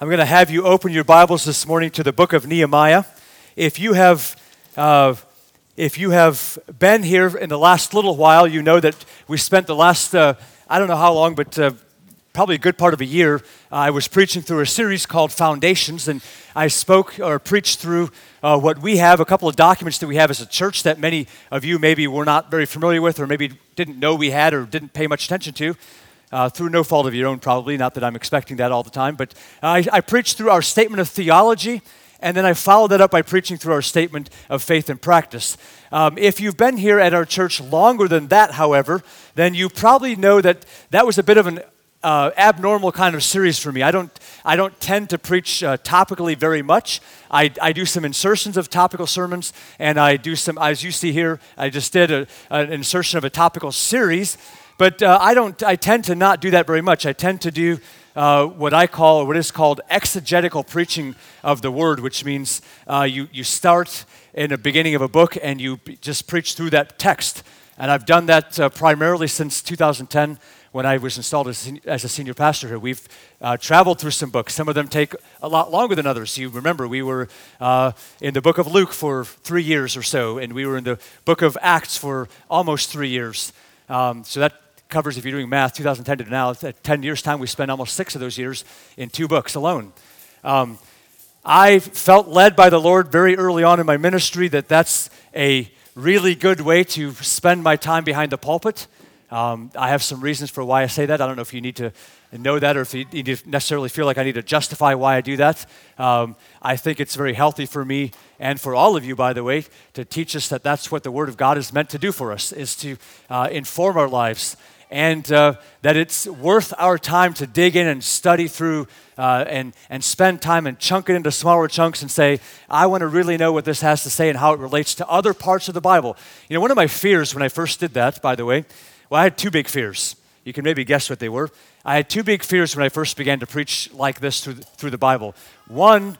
I'm going to have you open your Bibles this morning to the book of Nehemiah. If you have, uh, if you have been here in the last little while, you know that we spent the last, uh, I don't know how long, but uh, probably a good part of a year. I was preaching through a series called Foundations, and I spoke or preached through uh, what we have, a couple of documents that we have as a church that many of you maybe were not very familiar with or maybe didn't know we had or didn't pay much attention to uh, through no fault of your own, probably. Not that I'm expecting that all the time, but I, I preached through our statement of theology, and then I followed that up by preaching through our statement of faith and practice. Um, if you've been here at our church longer than that, however, then you probably know that that was a bit of an uh, abnormal kind of series for me. I don't, I don't tend to preach uh, topically very much. I, I do some insertions of topical sermons, and I do some, as you see here, I just did a, an insertion of a topical series. But uh, I don't. I tend to not do that very much. I tend to do uh, what I call, or what is called, exegetical preaching of the word, which means uh, you you start in the beginning of a book and you just preach through that text. And I've done that uh, primarily since 2010 when I was installed as, as a senior pastor here. We've uh, traveled through some books. Some of them take a lot longer than others. You remember, we were uh, in the book of Luke for three years or so, and we were in the book of Acts for almost three years. Um, so that covers, if you're doing math, 2010 to now, 10 years' time, we spent almost six of those years in two books alone. Um, I felt led by the Lord very early on in my ministry that that's a really good way to spend my time behind the pulpit. Um, I have some reasons for why I say that. I don't know if you need to know that or if you need to necessarily feel like I need to justify why I do that. Um, I think it's very healthy for me and for all of you, by the way, to teach us that that's what the Word of God is meant to do for us, is to uh, inform our lives and uh, that it's worth our time to dig in and study through uh, and, and spend time and chunk it into smaller chunks and say, I want to really know what this has to say and how it relates to other parts of the Bible. You know, one of my fears when I first did that, by the way, well, I had two big fears. You can maybe guess what they were. I had two big fears when I first began to preach like this through the, through the Bible. One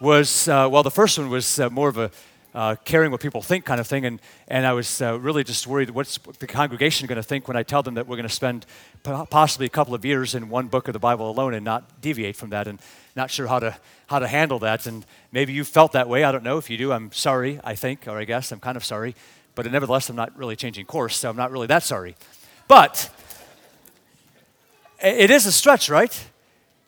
was, uh, well, the first one was uh, more of a uh, caring what people think kind of thing. And, and I was uh, really just worried what's the congregation going to think when I tell them that we're going to spend possibly a couple of years in one book of the Bible alone and not deviate from that and not sure how to, how to handle that. And maybe you felt that way. I don't know. If you do, I'm sorry, I think, or I guess I'm kind of sorry. But nevertheless, I'm not really changing course, so I'm not really that sorry. But it is a stretch, right?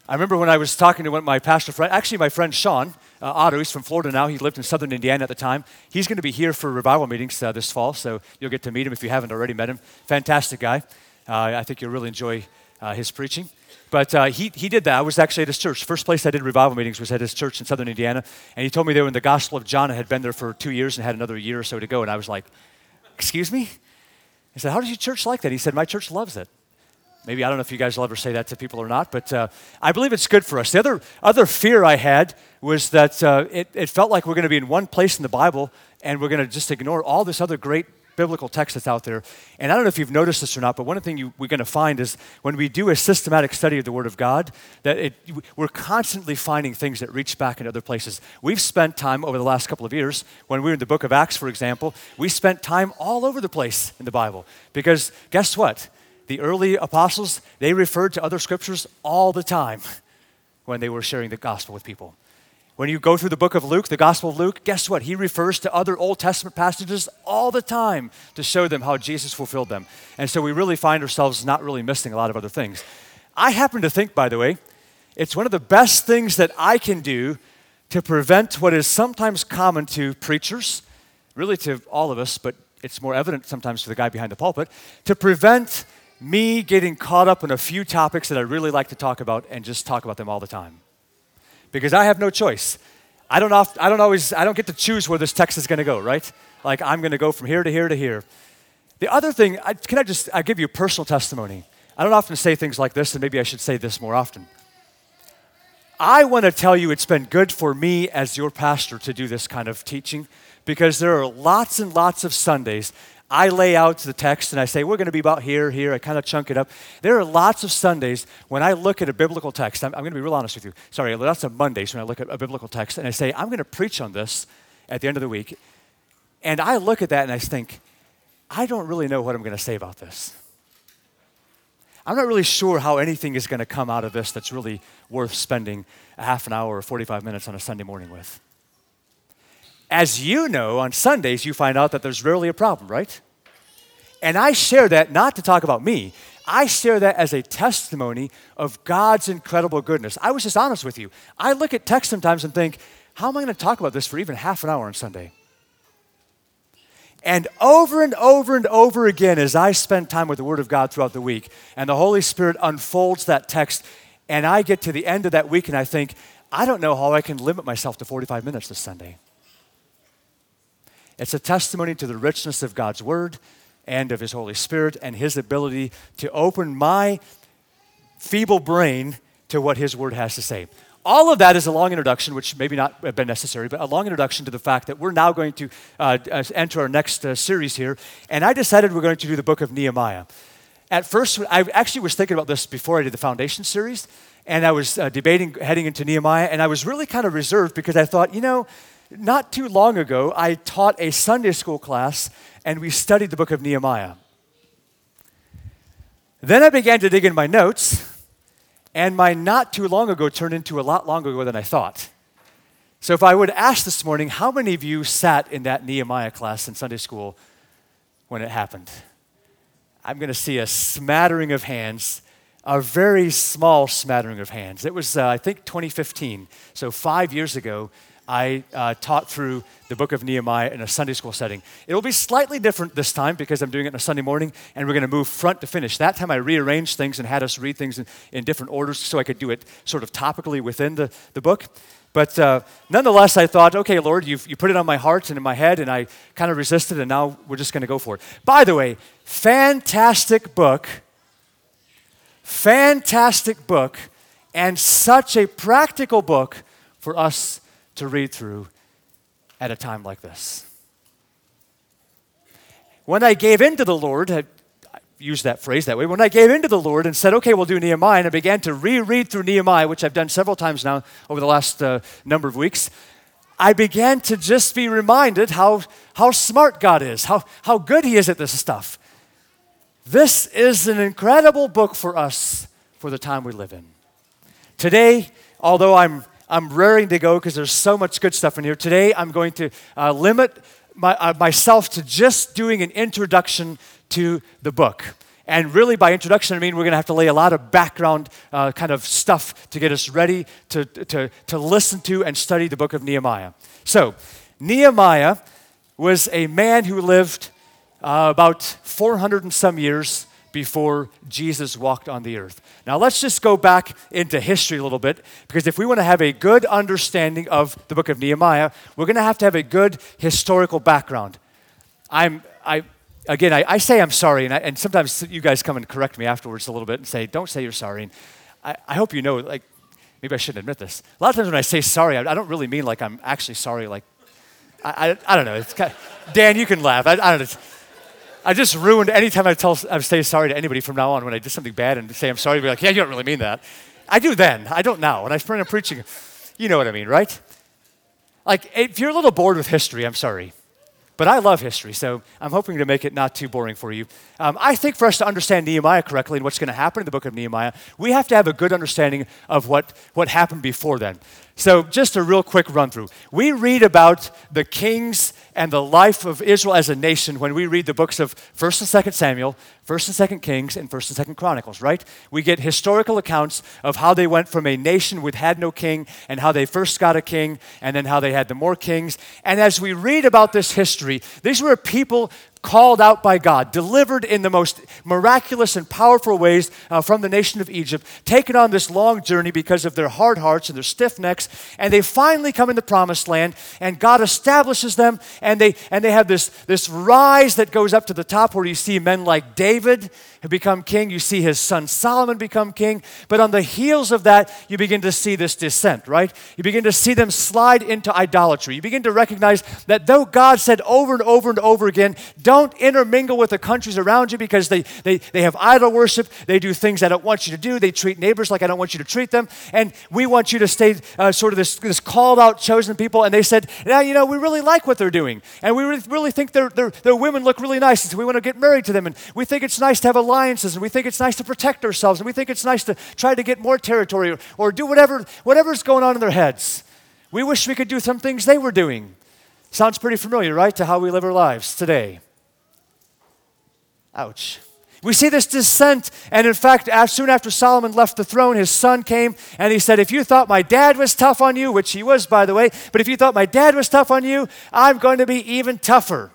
I remember when I was talking to one of my pastor friends, actually my friend Sean, uh, Otto. He's from Florida now. He lived in southern Indiana at the time. He's going to be here for revival meetings uh, this fall, so you'll get to meet him if you haven't already met him. Fantastic guy. Uh, I think you'll really enjoy uh, his preaching. But uh, he, he did that. I was actually at his church. First place I did revival meetings was at his church in southern Indiana. And he told me they were in the Gospel of John. I had been there for two years and had another year or so to go. And I was like, Excuse me? He said, How does your church like that? He said, My church loves it. Maybe I don't know if you guys will ever say that to people or not, but uh, I believe it's good for us. The other, other fear I had was that uh, it, it felt like we're going to be in one place in the Bible and we're going to just ignore all this other great biblical text that's out there. And I don't know if you've noticed this or not, but one thing you, we're going to find is when we do a systematic study of the Word of God, that it, we're constantly finding things that reach back in other places. We've spent time over the last couple of years, when we were in the book of Acts, for example, we spent time all over the place in the Bible. Because guess what? The early apostles, they referred to other scriptures all the time when they were sharing the gospel with people. When you go through the book of Luke, the Gospel of Luke, guess what? He refers to other Old Testament passages all the time to show them how Jesus fulfilled them. And so we really find ourselves not really missing a lot of other things. I happen to think, by the way, it's one of the best things that I can do to prevent what is sometimes common to preachers, really to all of us, but it's more evident sometimes to the guy behind the pulpit, to prevent me getting caught up in a few topics that I really like to talk about and just talk about them all the time. Because I have no choice. I don't, oft, I don't always, I don't get to choose where this text is going to go, right? Like I'm going to go from here to here to here. The other thing, I, can I just, I give you a personal testimony. I don't often say things like this, and maybe I should say this more often. I want to tell you it's been good for me as your pastor to do this kind of teaching because there are lots and lots of Sundays I lay out the text and I say, we're going to be about here, here. I kind of chunk it up. There are lots of Sundays when I look at a biblical text. I'm, I'm going to be real honest with you. Sorry, lots of Mondays when I look at a biblical text and I say, I'm going to preach on this at the end of the week. And I look at that and I think, I don't really know what I'm going to say about this. I'm not really sure how anything is going to come out of this that's really worth spending a half an hour or 45 minutes on a Sunday morning with. As you know, on Sundays, you find out that there's rarely a problem, right? And I share that not to talk about me. I share that as a testimony of God's incredible goodness. I was just honest with you. I look at text sometimes and think, how am I going to talk about this for even half an hour on Sunday? And over and over and over again, as I spend time with the Word of God throughout the week, and the Holy Spirit unfolds that text, and I get to the end of that week and I think, I don't know how I can limit myself to 45 minutes this Sunday. It's a testimony to the richness of God's Word and of His Holy Spirit and His ability to open my feeble brain to what His Word has to say all of that is a long introduction, which maybe not have been necessary, but a long introduction to the fact that we're now going to uh, uh, enter our next uh, series here. And I decided we're going to do the book of Nehemiah. At first, I actually was thinking about this before I did the foundation series, and I was uh, debating heading into Nehemiah, and I was really kind of reserved because I thought, you know, not too long ago, I taught a Sunday school class, and we studied the book of Nehemiah. Then I began to dig in my notes and my not too long ago turned into a lot longer ago than I thought. So, if I would ask this morning, how many of you sat in that Nehemiah class in Sunday school when it happened? I'm going to see a smattering of hands, a very small smattering of hands. It was, uh, I think, 2015, so five years ago. I uh, taught through the book of Nehemiah in a Sunday school setting. It will be slightly different this time because I'm doing it on a Sunday morning and we're going to move front to finish. That time I rearranged things and had us read things in, in different orders so I could do it sort of topically within the, the book. But uh, nonetheless, I thought, okay, Lord, you've, you put it on my heart and in my head, and I kind of resisted, and now we're just going to go for it. By the way, fantastic book, fantastic book, and such a practical book for us to read through at a time like this. When I gave in to the Lord, I use that phrase that way, when I gave in to the Lord and said, okay, we'll do Nehemiah, and I began to reread through Nehemiah, which I've done several times now over the last uh, number of weeks, I began to just be reminded how, how smart God is, how, how good He is at this stuff. This is an incredible book for us for the time we live in. Today, although I'm I'm raring to go because there's so much good stuff in here. Today, I'm going to uh, limit my, uh, myself to just doing an introduction to the book. And really, by introduction, I mean we're going to have to lay a lot of background uh, kind of stuff to get us ready to, to, to listen to and study the book of Nehemiah. So, Nehemiah was a man who lived uh, about 400 and some years before Jesus walked on the earth. Now, let's just go back into history a little bit, because if we want to have a good understanding of the book of Nehemiah, we're going to have to have a good historical background. I'm, I, again, I, I say I'm sorry, and, I, and, sometimes you guys come and correct me afterwards a little bit and say, don't say you're sorry. And I, I hope you know, like, maybe I shouldn't admit this. A lot of times when I say sorry, I, I don't really mean like I'm actually sorry, like, I, I, I don't know. It's kind of, Dan, you can laugh. I, I don't know. I just ruined anytime I tell I say sorry to anybody from now on when I did something bad and say I'm sorry, be like, yeah, you don't really mean that. I do then. I don't now. When I am preaching, you know what I mean, right? Like, if you're a little bored with history, I'm sorry. But I love history, so I'm hoping to make it not too boring for you. Um, I think for us to understand Nehemiah correctly and what's going to happen in the book of Nehemiah, we have to have a good understanding of what, what happened before then. So, just a real quick run through. We read about the kings and the life of Israel as a nation when we read the books of 1st and 2nd Samuel, 1st and 2nd Kings, and 1st and 2nd Chronicles, right? We get historical accounts of how they went from a nation with had no king and how they first got a king and then how they had the more kings. And as we read about this history, these were people called out by God, delivered in the most miraculous and powerful ways uh, from the nation of Egypt, taken on this long journey because of their hard hearts and their stiff necks, and they finally come in the promised land, and God establishes them, and they and they have this, this rise that goes up to the top where you see men like David become king, you see his son Solomon become king, but on the heels of that, you begin to see this descent, right? You begin to see them slide into idolatry. You begin to recognize that though God said over and over and over again, don't don't intermingle with the countries around you because they, they, they have idol worship. They do things I don't want you to do. They treat neighbors like I don't want you to treat them. And we want you to stay uh, sort of this, this called out, chosen people. And they said, now, you know, we really like what they're doing. And we really, think their, their, their women look really nice. And so we want to get married to them. And we think it's nice to have alliances and we think it's nice to protect ourselves and we think it's nice to try to get more territory or, or do whatever, whatever's going on in their heads. We wish we could do some things they were doing. Sounds pretty familiar, right, to how we live our lives today. Ouch. We see this descent, and in fact, as soon after Solomon left the throne, his son came and he said, If you thought my dad was tough on you, which he was, by the way, but if you thought my dad was tough on you, I'm going to be even tougher.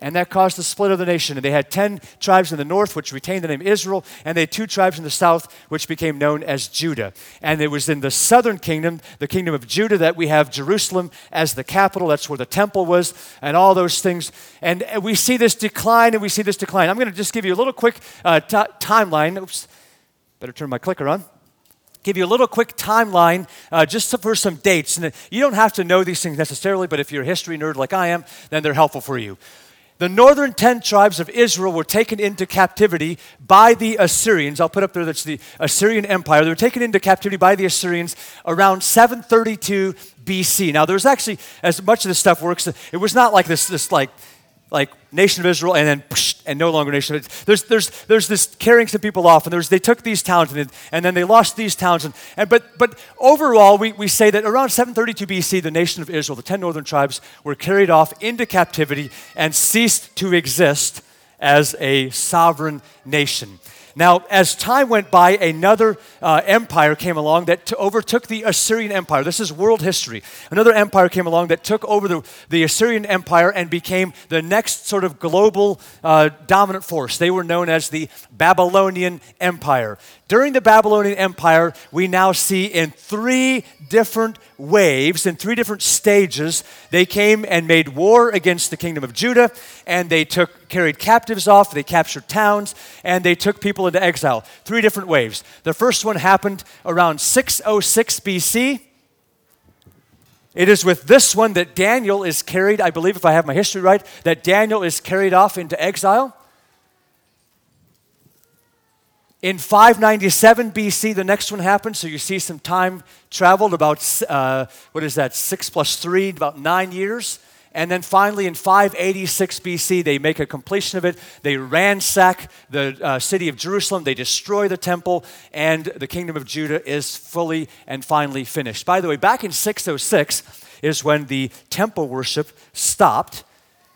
And that caused the split of the nation. And they had 10 tribes in the north, which retained the name Israel, and they had two tribes in the south, which became known as Judah. And it was in the southern kingdom, the kingdom of Judah, that we have Jerusalem as the capital. That's where the temple was, and all those things. And we see this decline, and we see this decline. I'm going to just give you a little quick uh, t- timeline. Oops, better turn my clicker on give you a little quick timeline uh, just for some dates. And you don't have to know these things necessarily, but if you're a history nerd like I am, then they're helpful for you. The northern 10 tribes of Israel were taken into captivity by the Assyrians. I'll put up there that's the Assyrian Empire. They were taken into captivity by the Assyrians around 732 BC. Now, there's actually, as much of this stuff works, it was not like this, this like like nation of Israel and then and no longer nation. Of, there's, there's, there's this carrying some people off and there's, they took these towns and, and then they lost these towns. And, and, but, but overall, we, we say that around 732 BC, the nation of Israel, the 10 northern tribes, were carried off into captivity and ceased to exist as a sovereign nation. Now, as time went by, another uh, empire came along that t- overtook the Assyrian Empire. This is world history. Another empire came along that took over the, the Assyrian Empire and became the next sort of global uh, dominant force. They were known as the Babylonian Empire. During the Babylonian Empire, we now see in three different waves, in three different stages, they came and made war against the kingdom of Judah, and they took carried captives off, they captured towns, and they took people into exile. Three different waves. The first one happened around 606 BC. It is with this one that Daniel is carried, I believe, if I have my history right, that Daniel is carried off into exile. In 597 BC, the next one happened. So you see some time traveled, about, uh, what is that, six plus three, about nine years. And then finally, in 586 BC, they make a completion of it. They ransack the uh, city of Jerusalem, they destroy the temple, and the kingdom of Judah is fully and finally finished. By the way, back in 606 is when the temple worship stopped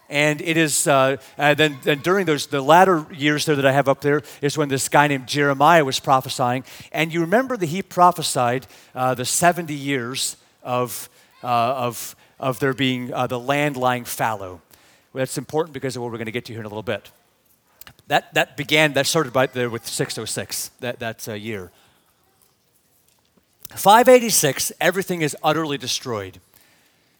and it is uh, and then, then during those the latter years there that I have up there is when this guy named Jeremiah was prophesying. And you remember that he prophesied uh, the 70 years of, uh, of, of there being uh, the land lying fallow. Well, that's important because of what we're going to get to here in a little bit. That, that began, that started by there with 606, that, that uh, year. 586, everything is utterly destroyed.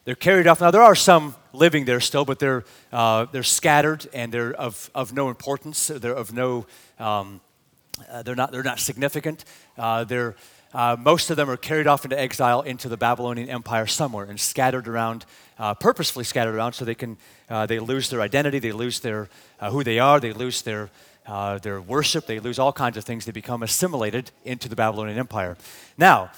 They're carried off. Now, there are some living there still, but they're, uh, they're scattered and they're of, of no importance. They're of no, um, uh, they're, not, they're not significant. Uh, they're, uh, most of them are carried off into exile into the Babylonian Empire somewhere and scattered around, uh, purposefully scattered around so they can, uh, they lose their identity, they lose their, who they are, they lose their, their worship, they lose all kinds of things. They become assimilated into the Babylonian Empire. Now,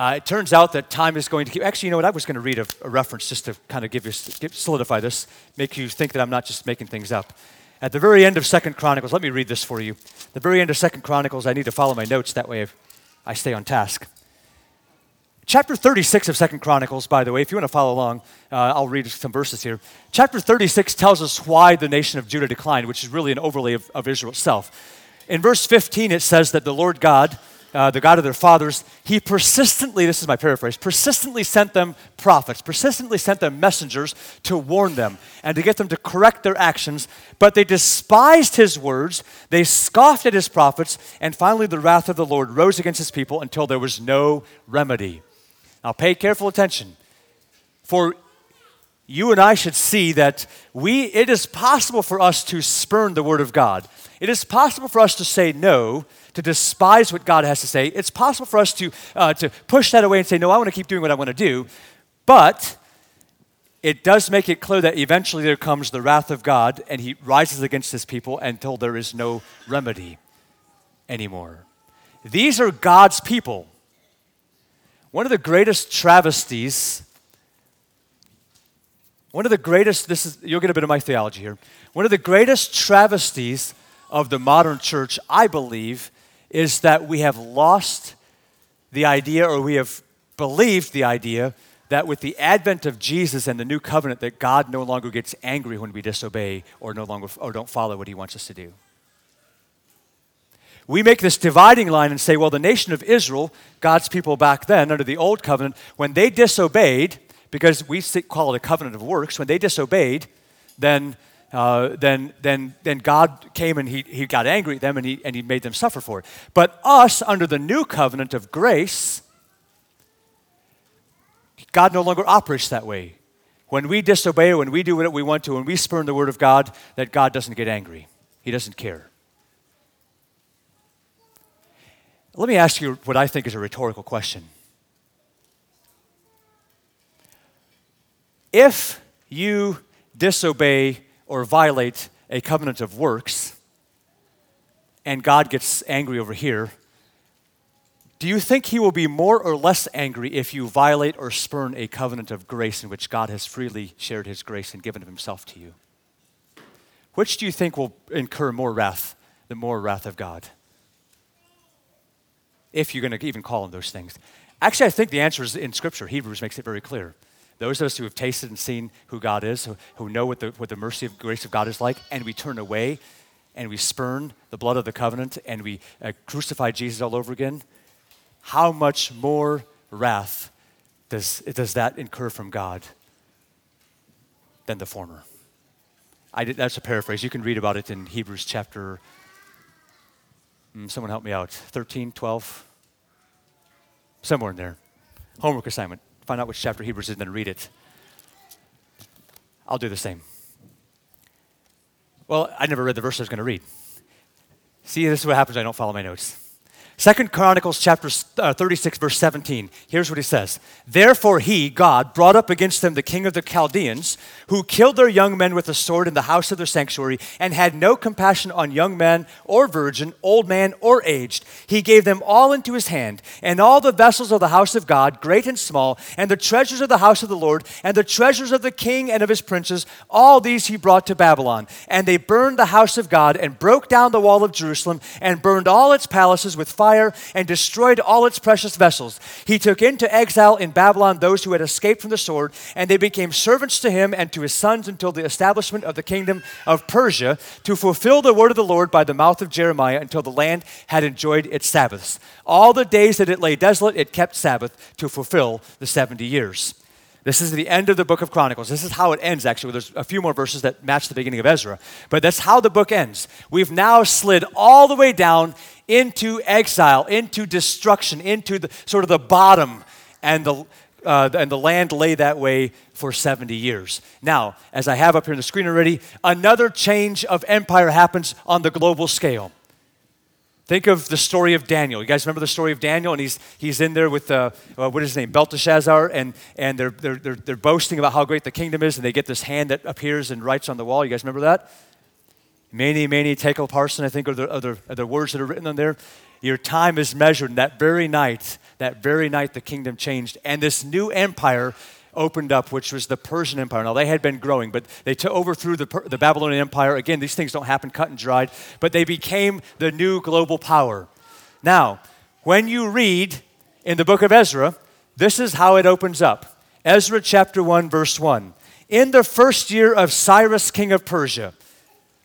uh, it turns out that time is going to keep. Actually, you know what? I was going to read a, a, reference just to kind of give you solidify this, make you think that I'm not just making things up. At the very end of Second Chronicles, let me read this for you. The very end of Second Chronicles, I need to follow my notes that way I stay on task. Chapter 36 of Second Chronicles, by the way, if you want to follow along, uh, I'll read some verses here. Chapter 36 tells us why the nation of Judah declined, which is really an overlay of, of Israel itself. In verse 15, it says that the Lord God uh, the God of their fathers, he persistently, this is my paraphrase, persistently sent them prophets, persistently sent them messengers to warn them and to get them to correct their actions. But they despised his words, they scoffed at his prophets, and finally the wrath of the Lord rose against his people until there was no remedy. Now pay careful attention. For you and I should see that we, it is possible for us to spurn the word of God. It is possible for us to say no to despise what God has to say. It's possible for us to, uh, to push that away and say, no, I want to keep doing what I want to do. But it does make it clear that eventually there comes the wrath of God and he rises against his people until there is no remedy anymore. These are God's people. One of the greatest travesties, one of the greatest, this is, you'll get a bit of my theology here. One of the greatest travesties of the modern church, I believe, is that we have lost the idea or we have believed the idea that with the advent of Jesus and the new covenant that God no longer gets angry when we disobey or no longer or don't follow what he wants us to do. We make this dividing line and say, well, the nation of Israel, God's people back then under the old covenant, when they disobeyed, because we call it a covenant of works, when they disobeyed, then uh, then, then, then God came and he, he got angry at them and he, and he made them suffer for it. But us, under the new covenant of grace, God no longer operates that way. When we disobey, when we do what we want to, when we spurn the word of God, that God doesn't get angry. He doesn't care. Let me ask you what I think is a rhetorical question. If you disobey or violate a covenant of works and God gets angry over here, do you think he will be more or less angry if you violate or spurn a covenant of grace in which God has freely shared his grace and given himself to you? Which do you think will incur more wrath, the more wrath of God? If you're going to even call on those things. Actually, I think the answer is in Scripture. Hebrews makes it very clear. Those of us who have tasted and seen who God is, who, who know what the, what the mercy of grace of God is like, and we turn away and we spurn the blood of the covenant and we uh, crucify Jesus all over again, how much more wrath does, does that incur from God than the former? I did, that's a paraphrase. You can read about it in Hebrews chapter, mm, someone help me out, 13, 12, somewhere in there. Homework assignment. Find out which chapter Hebrews is and then read it. I'll do the same. Well, I never read the verse I was going to read. See, this is what happens I don't follow my notes. Second Chronicles chapter uh, 36 verse 17. Here's what he says. Therefore he, God, brought up against them the king of the Chaldeans, who killed their young men with a sword in the house of their sanctuary, and had no compassion on young man or virgin, old man or aged. He gave them all into his hand, and all the vessels of the house of God, great and small, and the treasures of the house of the Lord, and the treasures of the king and of his princes, all these he brought to Babylon. And they burned the house of God, and broke down the wall of Jerusalem, and burned all its palaces with fire fire and destroyed all its precious vessels. He took into exile in Babylon those who had escaped from the sword, and they became servants to him and to his sons until the establishment of the kingdom of Persia, to fulfill the word of the Lord by the mouth of Jeremiah until the land had enjoyed its Sabbaths. All the days that it lay desolate, it kept Sabbath to fulfill the 70 years. This is the end of the book of Chronicles. This is how it ends, actually. There's a few more verses that match the beginning of Ezra. But that's how the book ends. We've now slid all the way down into exile, into destruction, into the sort of the bottom, and the, uh, and the land lay that way for 70 years. Now, as I have up here on the screen already, another change of empire happens on the global scale. Think of the story of Daniel. You guys remember the story of Daniel? And he's, he's in there with, uh, uh, what is his name, Belteshazzar, and, and they're, they're, they're, they're boasting about how great the kingdom is, and they get this hand that appears and writes on the wall. You guys remember that? Mene, many tekel parsin, I think are the, are, the, are the words that are written on there. Your time is measured. And that very night, that very night, the kingdom changed. And this new empire opened up, which was the Persian Empire. Now, they had been growing, but they took overthrew the, the Babylonian Empire. Again, these things don't happen cut and dried, but they became the new global power. Now, when you read in the book of Ezra, this is how it opens up Ezra chapter 1, verse 1. In the first year of Cyrus, king of Persia,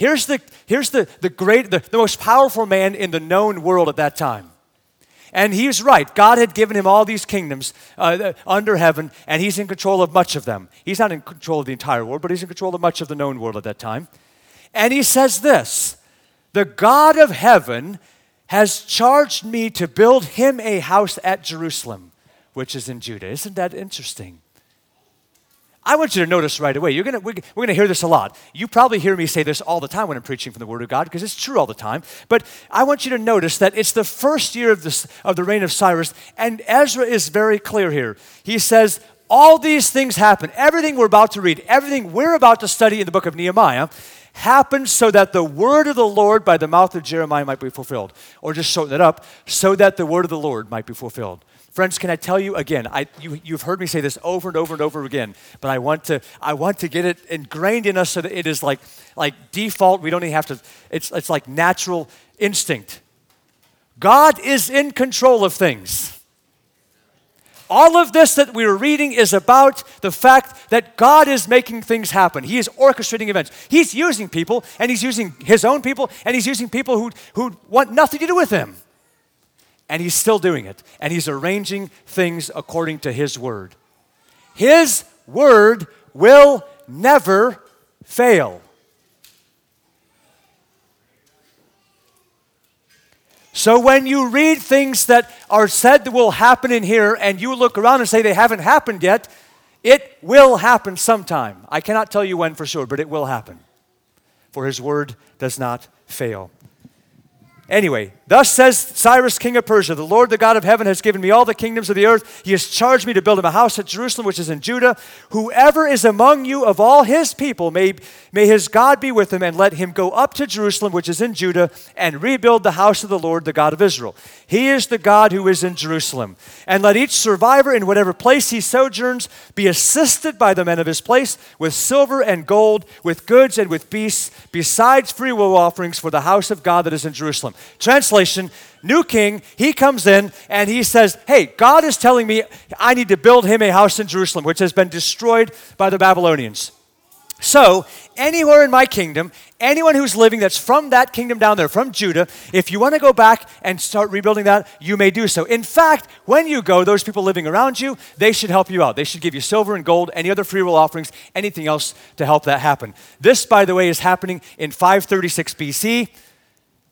Here's the, here's the, the great, the, the most powerful man in the known world at that time. And he's right. God had given him all these kingdoms uh, under heaven, and he's in control of much of them. He's not in control of the entire world, but he's in control of much of the known world at that time. And he says this The God of heaven has charged me to build him a house at Jerusalem, which is in Judah. Isn't that interesting? I want you to notice right away. You're gonna, we're, we're going to hear this a lot. You probably hear me say this all the time when I'm preaching from the Word of God because it's true all the time. But I want you to notice that it's the first year of, this, of the reign of Cyrus, and Ezra is very clear here. He says, All these things happen. Everything we're about to read, everything we're about to study in the book of Nehemiah happened so that the word of the Lord by the mouth of Jeremiah might be fulfilled. Or just shorten it up, so that the word of the Lord might be fulfilled. Friends, can I tell you again? I, you, you've heard me say this over and over and over again, but I want to, I want to get it ingrained in us so that it is like, like default. We don't even have to, it's, it's like natural instinct. God is in control of things. All of this that we are reading is about the fact that God is making things happen. He is orchestrating events. He's using people, and He's using His own people, and He's using people who, who want nothing to do with Him and he's still doing it. And he's arranging things according to his word. His word will never fail. So when you read things that are said that will happen in here and you look around and say they haven't happened yet, it will happen sometime. I cannot tell you when for sure, but it will happen. For his word does not fail. Anyway, thus says Cyrus, king of Persia The Lord, the God of heaven, has given me all the kingdoms of the earth. He has charged me to build him a house at Jerusalem, which is in Judah. Whoever is among you of all his people, may, may his God be with him, and let him go up to Jerusalem, which is in Judah, and rebuild the house of the Lord, the God of Israel. He is the God who is in Jerusalem. And let each survivor in whatever place he sojourns be assisted by the men of his place with silver and gold, with goods and with beasts, besides freewill offerings for the house of God that is in Jerusalem. Translation New king, he comes in and he says, Hey, God is telling me I need to build him a house in Jerusalem, which has been destroyed by the Babylonians. So, anywhere in my kingdom, anyone who's living that's from that kingdom down there, from Judah, if you want to go back and start rebuilding that, you may do so. In fact, when you go, those people living around you, they should help you out. They should give you silver and gold, any other free will offerings, anything else to help that happen. This, by the way, is happening in 536 BC.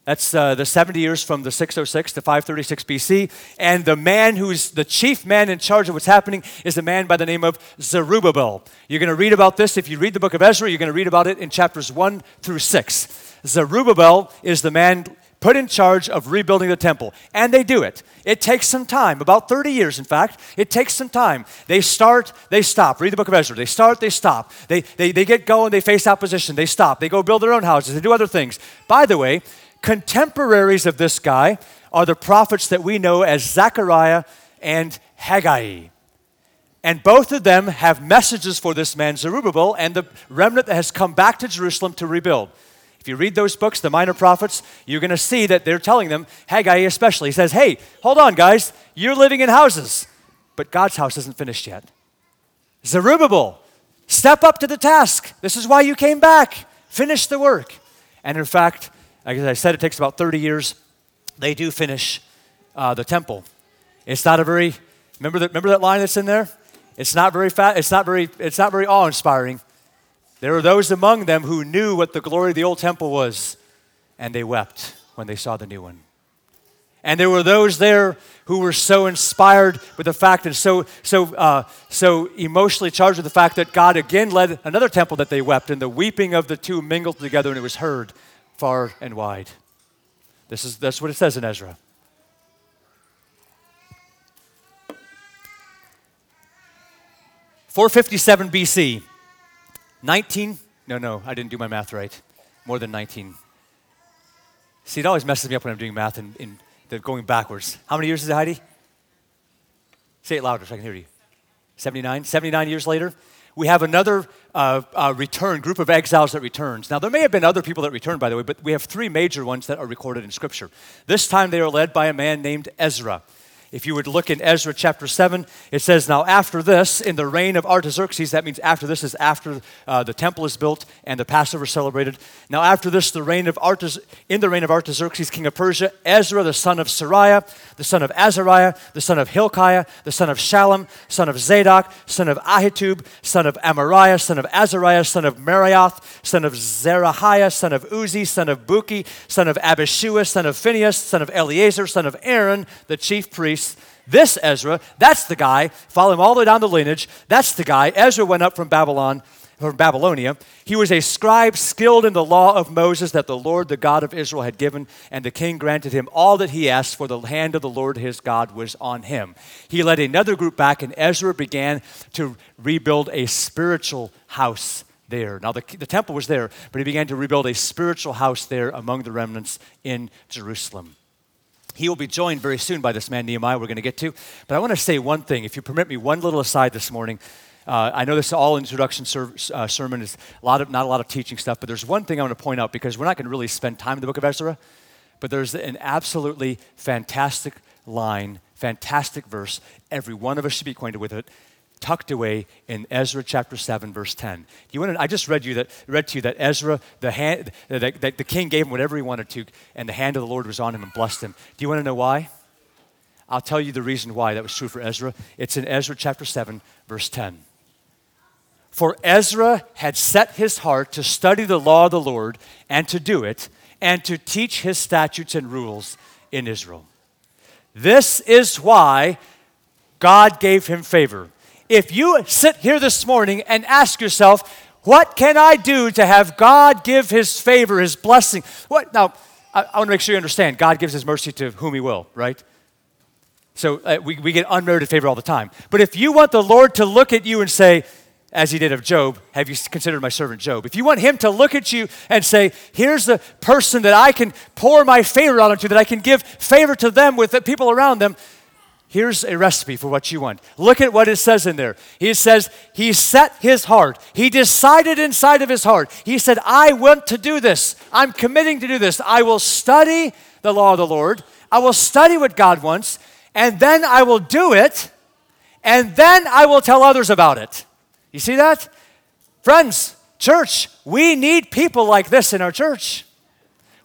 That's uh, the 70 years from the 606 to 536 BC. And the man who's the chief man in charge of what's happening is a man by the name of Zerubbabel. You're going to read about this. If you read the book of Ezra, you're going to read about it in chapters 1 through 6. Zerubbabel is the man put in charge of rebuilding the temple. And they do it. It takes some time, about 30 years, in fact. It takes some time. They start, they stop. Read the book of Ezra. They start, they stop. They, they, they get going, they face opposition, they stop. They go build their own houses, they do other things. By the way, Contemporaries of this guy are the prophets that we know as Zechariah and Haggai. And both of them have messages for this man, Zerubbabel, and the remnant that has come back to Jerusalem to rebuild. If you read those books, the minor prophets, you're going to see that they're telling them, Haggai especially, he says, Hey, hold on, guys, you're living in houses, but God's house isn't finished yet. Zerubbabel, step up to the task. This is why you came back. Finish the work. And in fact, like I said, it takes about 30 years. They do finish uh, the temple. It's not a very, remember that, remember that line that's in there? It's not very fat, it's not very, it's not very awe-inspiring. There were those among them who knew what the glory of the old temple was, and they wept when they saw the new one. And there were those there who were so inspired with the fact and so, so, uh, so emotionally charged with the fact that God again led another temple that they wept, and the weeping of the two mingled together, and it was heard far and wide. This is that's what it says in Ezra. Four fifty seven BC. Nineteen no no, I didn't do my math right. More than nineteen. See, it always messes me up when I'm doing math and in, in going backwards. How many years is it, Heidi? Say it louder so I can hear you. 79? 79 years later? we have another uh, uh, return, group of exiles that returns. Now, there may have been other people that returned, by the way, but we have three major ones that are recorded in Scripture. This time they are led by a man named Ezra. If you would look in Ezra chapter 7, it says, Now after this, in the reign of Artaxerxes, that means after this is after uh, the temple is built and the Passover celebrated. Now after this, the reign of Artax- in the reign of Artaxerxes, king of Persia, Ezra, the son of Seraiah, the son of Azariah, the son of Hilkiah, the son of Shallum, son of Zadok, son of Ahitub, son of Amariah, son of Azariah, son of Meraioth, son of Zerahiah, son of Uzzi, son of Buki, son of Abishua, son of Phinehas, son of Eleazar, son of Aaron, the chief priest this Ezra, that's the guy, follow him all the way down the lineage, that's the guy. Ezra went up from Babylon from Babylonia. He was a scribe skilled in the law of Moses that the Lord, the God of Israel, had given, and the king granted him all that he asked, for the hand of the Lord his God was on him. He led another group back, and Ezra began to rebuild a spiritual house there. Now, the, the temple was there, but he began to rebuild a spiritual house there among the remnants in Jerusalem. He will be joined very soon by this man Nehemiah, we're going to get to. But I want to say one thing, if you permit me, one little aside this morning. Uh, I know this is all introduction ser- uh, sermon is a lot of not a lot of teaching stuff, but there's one thing I want to point out because we're not going to really spend time in the book of Ezra, but there's an absolutely fantastic line, fantastic verse. Every one of us should be acquainted with it. Tucked away in Ezra chapter 7, verse 10. You want to, I just read, you that, read to you that Ezra, the, hand, that, that the king gave him whatever he wanted to, and the hand of the Lord was on him and blessed him. Do you want to know why? I'll tell you the reason why that was true for Ezra. It's in Ezra chapter 7, verse 10. For Ezra had set his heart to study the law of the Lord and to do it, and to teach his statutes and rules in Israel. This is why God gave him favor. If you sit here this morning and ask yourself, what can I do to have God give his favor, his blessing? What now? I, I want to make sure you understand God gives his mercy to whom he will, right? So uh, we, we get unmerited favor all the time. But if you want the Lord to look at you and say, as he did of Job, have you considered my servant Job? If you want him to look at you and say, here's the person that I can pour my favor onto, that I can give favor to them with the people around them, here's a recipe for what you want. Look at what it says in there. He says, he set his heart. He decided inside of his heart. He said, I want to do this. I'm committing to do this. I will study the law of the Lord. I will study what God wants, and then I will do it, and then I will tell others about it. You see that? Friends, church, we need people like this in our church.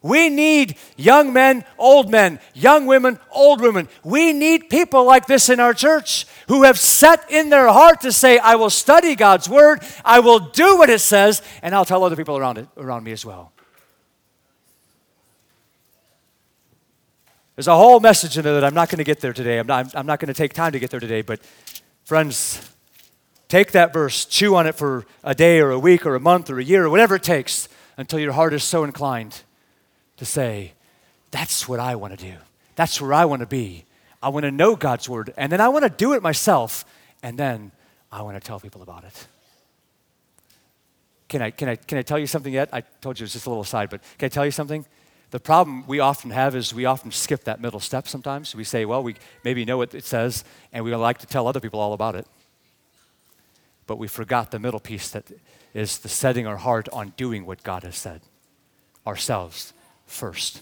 We need young men, old men, young women, old women. We need people like this in our church who have set in their heart to say, I will study God's word, I will do what it says, and I'll tell other people around, it, around me as well. There's a whole message in there that I'm not going to get there today. I'm not, I'm not going to take time to get there today, but friends, Take that verse, chew on it for a day or a week or a month or a year or whatever it takes until your heart is so inclined to say, That's what I want to do. That's where I want to be. I want to know God's word, and then I want to do it myself, and then I want to tell people about it. Can I, can, I, can I tell you something yet? I told you it's just a little aside, but can I tell you something? The problem we often have is we often skip that middle step sometimes. We say, well, we maybe know what it says, and we like to tell other people all about it but we forgot the middle piece that is the setting our heart on doing what God has said ourselves first.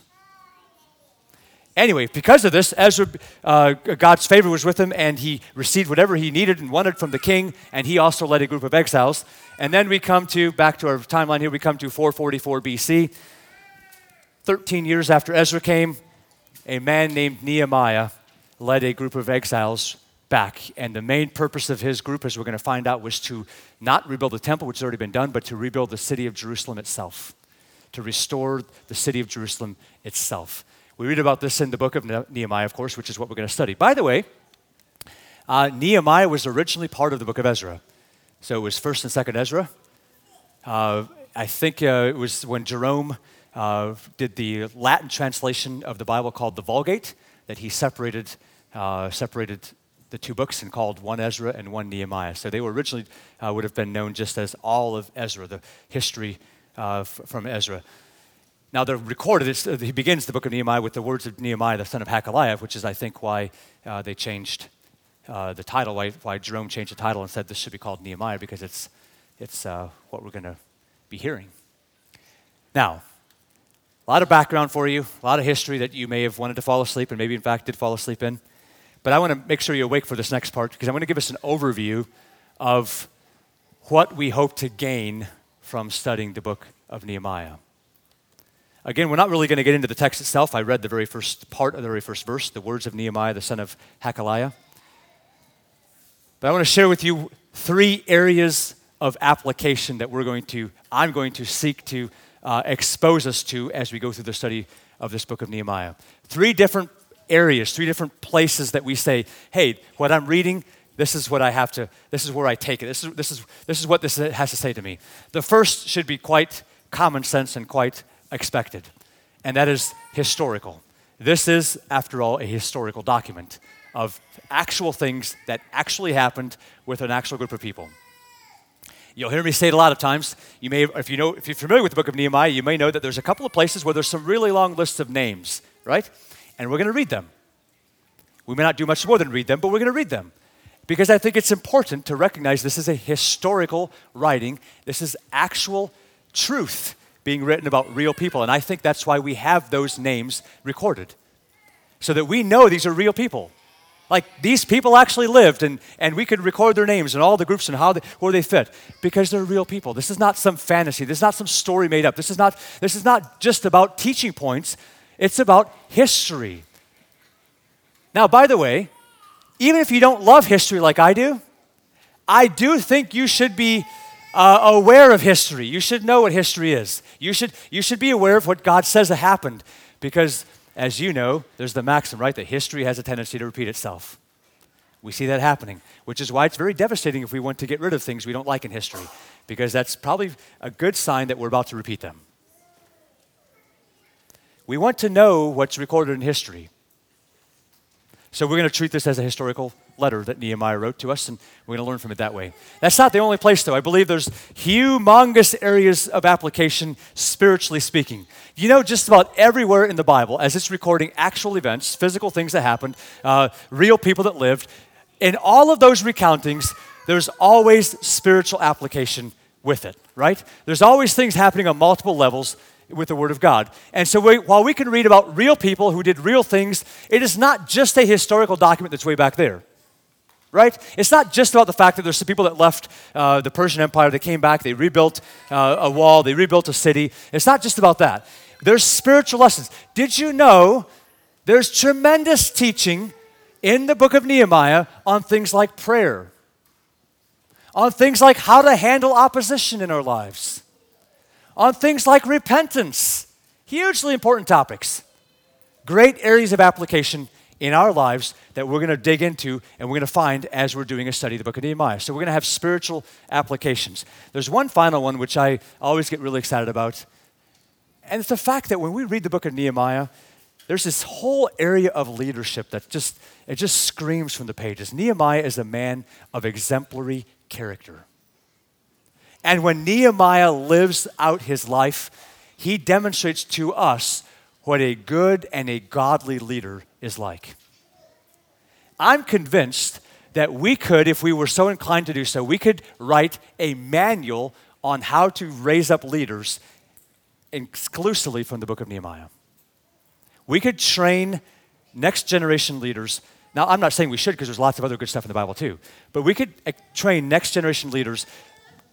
Anyway, because of this, Ezra, uh, God's favor was with him, and he received whatever he needed and wanted from the king, and he also led a group of exiles. And then we come to, back to our timeline here, we come to 444 BC. 13 years after Ezra came, a man named Nehemiah led a group of exiles back. And the main purpose of his group, as we're going to find out, was to not rebuild the temple, which has already been done, but to rebuild the city of Jerusalem itself, to restore the city of Jerusalem itself. We read about this in the book of Nehemiah, of course, which is what we're going to study. By the way, uh, Nehemiah was originally part of the book of Ezra. So it was 1st and 2nd Ezra. Uh, I think uh, it was when Jerome uh, did the Latin translation of the Bible called the Vulgate that he separated, uh, separated the two books and called one Ezra and one Nehemiah. So they were originally uh, would have been known just as all of Ezra, the history uh, from Ezra. Now they're recorded. Uh, he begins the book of Nehemiah with the words of Nehemiah, the son of Hacaliah, which is, I think, why uh, they changed uh, the title. Why, why, Jerome changed the title and said this should be called Nehemiah because it's it's uh, what we're going to be hearing. Now, a lot of background for you, a lot of history that you may have wanted to fall asleep and maybe in fact did fall asleep in. But I want to make sure you're awake for this next part because I'm going to give us an overview of what we hope to gain from studying the book of Nehemiah. Again, we're not really going to get into the text itself. I read the very first part of the very first verse, the words of Nehemiah, the son of Hacaliah. But I want to share with you three areas of application that we're going to, I'm going to seek to uh, expose us to as we go through the study of this book of Nehemiah. Three different areas, three different places that we say, hey, what I'm reading, this is what I have to, this is where I take it. This is, this is, this is what this has to say to me. The first should be quite common sense and quite expected, and that is historical. This is, after all, a historical document of actual things that actually happened with an actual group of people. You'll hear me say it a lot of times. You may, if you know, if you're familiar with the book of Nehemiah, you may know that there's a couple of places where there's some really long lists of names, right? And we're going to read them. We may not do much more than read them, but we're going to read them because I think it's important to recognize this is a historical writing. This is actual truth being written about real people, and I think that's why we have those names recorded, so that we know these are real people. Like these people actually lived, and, and we could record their names and all the groups and how they, where they fit because they're real people. This is not some fantasy. This is not some story made up. This is not, this is not just about teaching points, it's about history. Now, by the way, even if you don't love history like I do, I do think you should be uh, aware of history. You should know what history is. You should, you should be aware of what God says that happened because as you know, there's the maxim, right, that history has a tendency to repeat itself. We see that happening, which is why it's very devastating if we want to get rid of things we don't like in history, because that's probably a good sign that we're about to repeat them. We want to know what's recorded in history. So we're going to treat this as a historical letter that Nehemiah wrote to us, and we're going to learn from it that way. That's not the only place, though. I believe there's humongous areas of application, spiritually speaking. You know, just about everywhere in the Bible, as it's recording actual events, physical things that happened, uh, real people that lived, in all of those recountings, there's always spiritual application with it, right? There's always things happening on multiple levels with the Word of God. And so we, while we can read about real people who did real things, it is not just a historical document that's way back there. Right? It's not just about the fact that there's some people that left uh, the Persian Empire, they came back, they rebuilt uh, a wall, they rebuilt a city. It's not just about that. There's spiritual lessons. Did you know there's tremendous teaching in the book of Nehemiah on things like prayer, on things like how to handle opposition in our lives, on things like repentance. Hugely important topics. Great areas of application in our lives that we're going to dig into and we're going to find as we're doing a study of the book of Nehemiah. So we're going to have spiritual applications. There's one final one which I always get really excited about, and it's the fact that when we read the book of Nehemiah, there's this whole area of leadership that just it just screams from the pages. Nehemiah is a man of exemplary character. And when Nehemiah lives out his life, he demonstrates to us what a good and a godly leader is like. I'm convinced that we could, if we were so inclined to do so, we could write a manual on how to raise up leaders exclusively from the book of Nehemiah. We could train next generation leaders. Now, I'm not saying we should because there's lots of other good stuff in the Bible too, but we could eh, train next generation leaders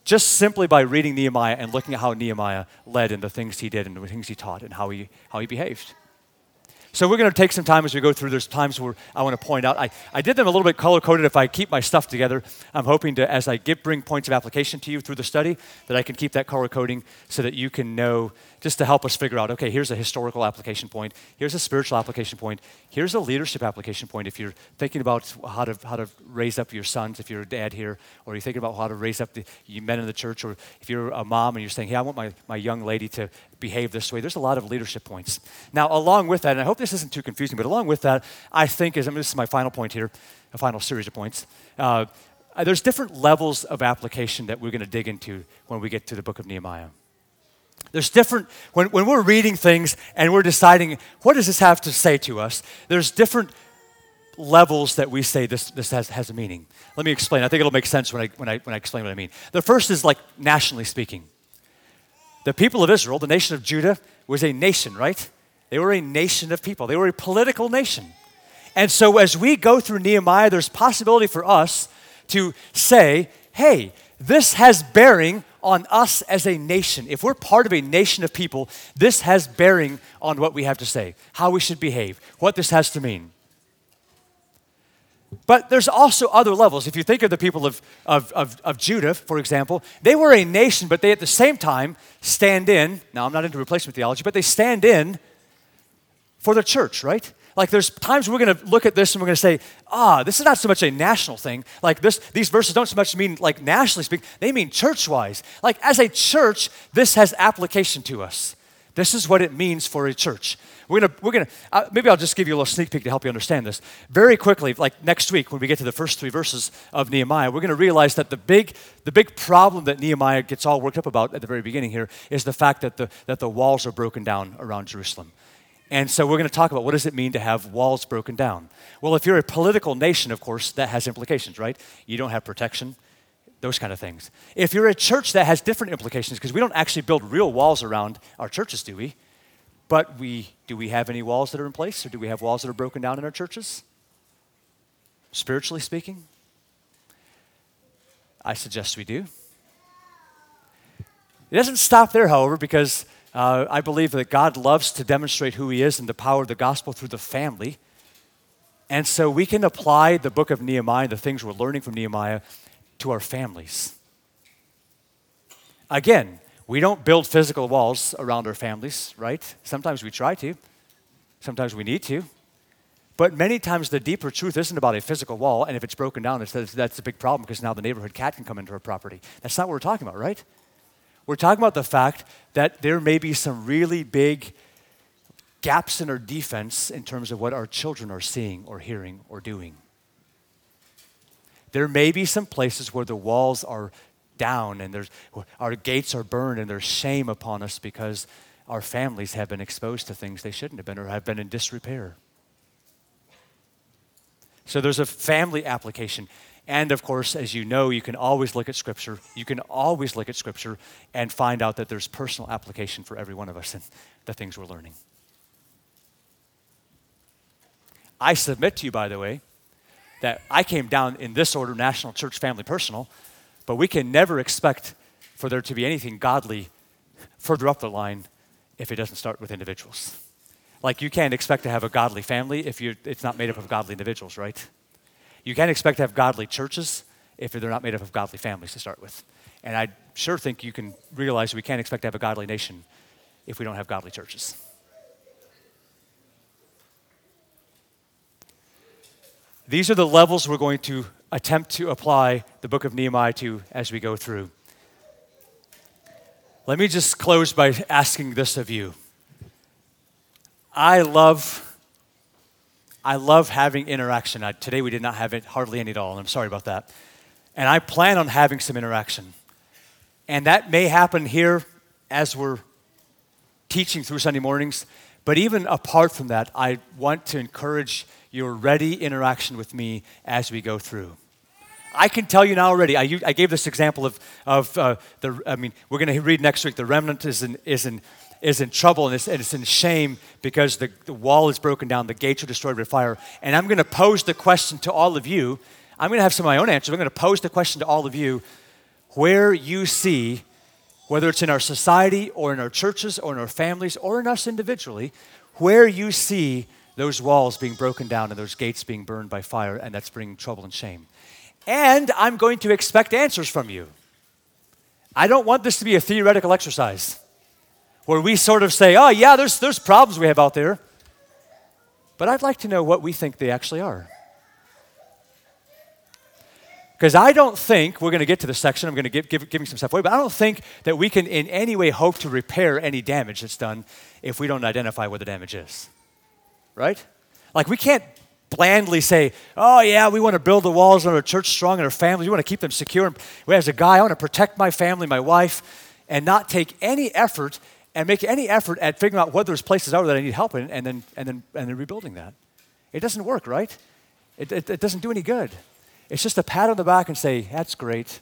just simply by reading Nehemiah and looking at how Nehemiah led and the things he did and the things he taught and how he, how he behaved. So we're going to take some time as we go through. There's times where I want to point out. I, I did them a little bit color coded. If I keep my stuff together, I'm hoping to, as I bring points of application to you through the study, that I can keep that color coding so that you can know just to help us figure out okay, here's a historical application point, here's a spiritual application point, here's a leadership application point. If you're thinking about how to, how to raise up your sons, if you're a dad here, or you're thinking about how to raise up the men in the church, or if you're a mom and you're saying, hey, I want my, my young lady to behave this way, there's a lot of leadership points. Now, along with that, and I hope this isn't too confusing, but along with that, I think, is, I mean, this is my final point here, a final series of points. Uh, there's different levels of application that we're going to dig into when we get to the book of Nehemiah. There's different, when, when we're reading things and we're deciding, what does this have to say to us? There's different levels that we say this, this has, has a meaning. Let me explain. I think it'll make sense when I, when, I, when I explain what I mean. The first is like nationally speaking. The people of Israel, the nation of Judah, was a nation, right? They were a nation of people, they were a political nation. And so as we go through Nehemiah, there's possibility for us to say, hey, this has bearing on us as a nation. If we're part of a nation of people, this has bearing on what we have to say, how we should behave, what this has to mean. But there's also other levels. If you think of the people of, of, of, of, Judah, for example, they were a nation, but they at the same time stand in. Now, I'm not into replacement theology, but they stand in for the church, right? Like there's times we're going to look at this and we're going to say, ah, this is not so much a national thing. Like this, these verses don't so much mean like nationally speaking, they mean church-wise. Like as a church, this has application to us. This is what it means for a church. We're gonna, we're gonna. Uh, maybe I'll just give you a little sneak peek to help you understand this. Very quickly, like next week when we get to the first three verses of Nehemiah, we're gonna realize that the big, the big problem that Nehemiah gets all worked up about at the very beginning here is the fact that the that the walls are broken down around Jerusalem. And so we're going to talk about what does it mean to have walls broken down. Well, if you're a political nation, of course, that has implications, right? You don't have protection, those kind of things. If you're a church, that has different implications because we don't actually build real walls around our churches, do we? But we do we have any walls that are in place or do we have walls that are broken down in our churches? Spiritually speaking? I suggest we do. It doesn't stop there, however, because uh, I believe that God loves to demonstrate who He is and the power of the gospel through the family. And so we can apply the book of Nehemiah, the things we're learning from Nehemiah, to our families. Again, we don't build physical walls around our families, right? Sometimes we try to, sometimes we need to. But many times the deeper truth isn't about a physical wall, and if it's broken down, it's, that's a big problem because now the neighborhood cat can come into our property. That's not what we're talking about, right? We're talking about the fact that there may be some really big gaps in our defense in terms of what our children are seeing or hearing or doing. There may be some places where the walls are down and there's, our gates are burned and there's shame upon us because our families have been exposed to things they shouldn't have been or have been in disrepair. So there's a family application. And of course, as you know, you can always look at Scripture. You can always look at Scripture and find out that there's personal application for every one of us in the things we're learning. I submit to you, by the way, that I came down in this order national, church, family, personal, but we can never expect for there to be anything godly further up the line if it doesn't start with individuals. Like you can't expect to have a godly family if it's not made up of godly individuals, right? You can't expect to have godly churches if they're not made up of godly families to start with. And I sure think you can realize we can't expect to have a godly nation if we don't have godly churches. These are the levels we're going to attempt to apply the book of Nehemiah to as we go through. Let me just close by asking this of you. I love I love having interaction. I, today we did not have it hardly any at all, and I'm sorry about that. And I plan on having some interaction. And that may happen here as we're teaching through Sunday mornings. But even apart from that, I want to encourage your ready interaction with me as we go through. I can tell you now already. I, I gave this example of, of uh, the. I mean, we're going to read next week. The remnant is in, is in is in trouble and it's, and it's in shame because the, the wall is broken down, the gates are destroyed by fire. And I'm going to pose the question to all of you. I'm going to have some of my own answers. I'm going to pose the question to all of you where you see, whether it's in our society or in our churches or in our families or in us individually, where you see those walls being broken down and those gates being burned by fire, and that's bringing trouble and shame. And I'm going to expect answers from you. I don't want this to be a theoretical exercise where we sort of say, oh, yeah, there's, there's problems we have out there. But I'd like to know what we think they actually are. Because I don't think, we're going to get to the section, I'm going to give, give, me some stuff away, but I don't think that we can in any way hope to repair any damage that's done if we don't identify what the damage is. Right? Like we can't blandly say, oh, yeah, we want to build the walls on our church strong and our families, we want to keep them secure. As a guy, I want to protect my family, my wife, and not take any effort and make any effort at figuring out what those places are that I need help in and then, and then, and then rebuilding that. It doesn't work, right? It, it, it doesn't do any good. It's just a pat on the back and say, that's great.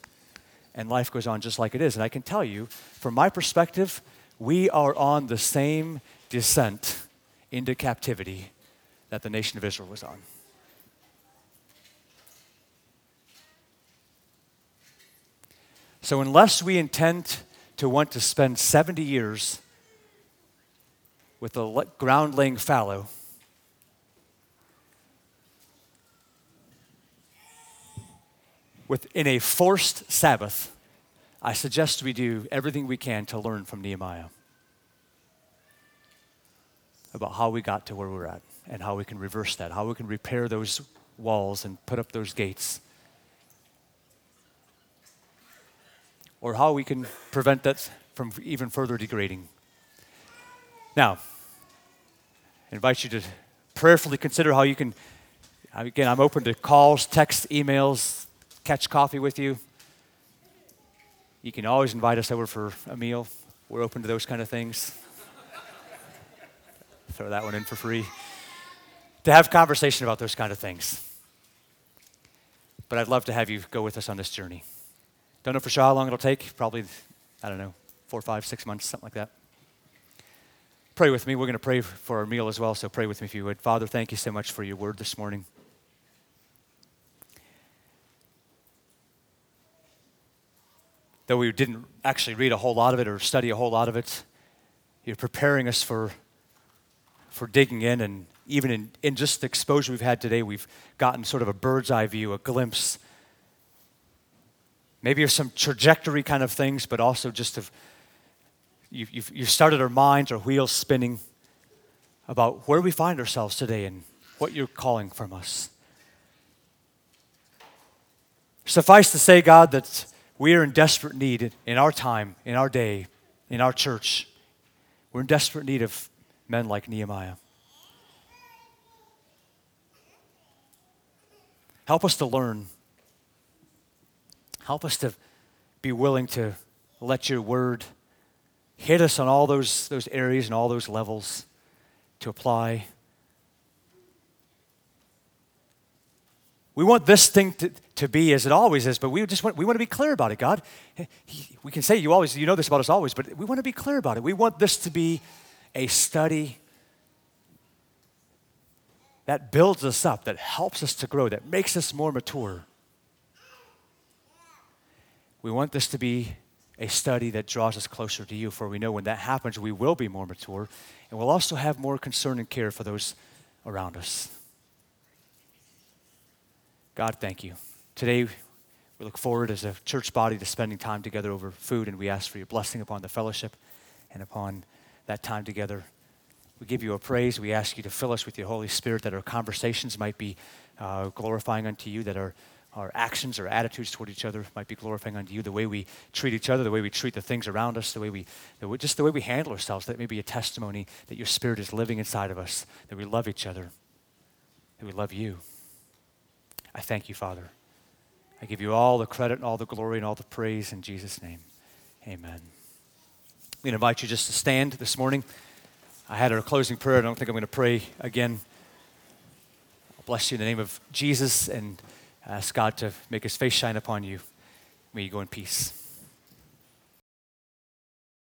And life goes on just like it is. And I can tell you, from my perspective, we are on the same descent into captivity that the nation of Israel was on. So, unless we intend to want to spend 70 years with the ground laying fallow. Within a forced Sabbath, I suggest we do everything we can to learn from Nehemiah about how we got to where we're at and how we can reverse that, how we can repair those walls and put up those gates. Or how we can prevent that from even further degrading. Now, I invite you to prayerfully consider how you can. Again, I'm open to calls, texts, emails, catch coffee with you. You can always invite us over for a meal. We're open to those kind of things. Throw that one in for free. To have conversation about those kind of things. But I'd love to have you go with us on this journey. Don't know for sure how long it'll take. Probably, I don't know, four, five, six months, something like that. Pray with me. We're going to pray for our meal as well, so pray with me if you would. Father, thank you so much for your word this morning. Though we didn't actually read a whole lot of it or study a whole lot of it, you're preparing us for, for digging in. And even in, in just the exposure we've had today, we've gotten sort of a bird's eye view, a glimpse. Maybe of some trajectory kind of things, but also just of you've, you've, you've started our minds, our wheels spinning about where we find ourselves today and what you're calling from us. Suffice to say, God, that we are in desperate need in our time, in our day, in our church. We're in desperate need of men like Nehemiah. Help us to learn. Help us to be willing to let your word hit us on all those, those areas and all those levels to apply. We want this thing to, to be as it always is, but we just want, we want to be clear about it, God. We can say you always, you know this about us always, but we want to be clear about it. We want this to be a study that builds us up, that helps us to grow, that makes us more mature. We want this to be a study that draws us closer to you, for we know when that happens, we will be more mature and we'll also have more concern and care for those around us. God, thank you. Today, we look forward as a church body to spending time together over food, and we ask for your blessing upon the fellowship and upon that time together. We give you a praise. We ask you to fill us with your Holy Spirit that our conversations might be uh, glorifying unto you, that our our actions, our attitudes toward each other might be glorifying unto you. The way we treat each other, the way we treat the things around us, the way we, the way, just the way we handle ourselves, that may be a testimony that your Spirit is living inside of us, that we love each other, that we love you. I thank you, Father. I give you all the credit and all the glory and all the praise in Jesus' name. Amen. To invite you just to stand this morning. I had our closing prayer. I don't think I'm going to pray again. I'll bless you in the name of Jesus and ask God to make his face shine upon you. May you go in peace.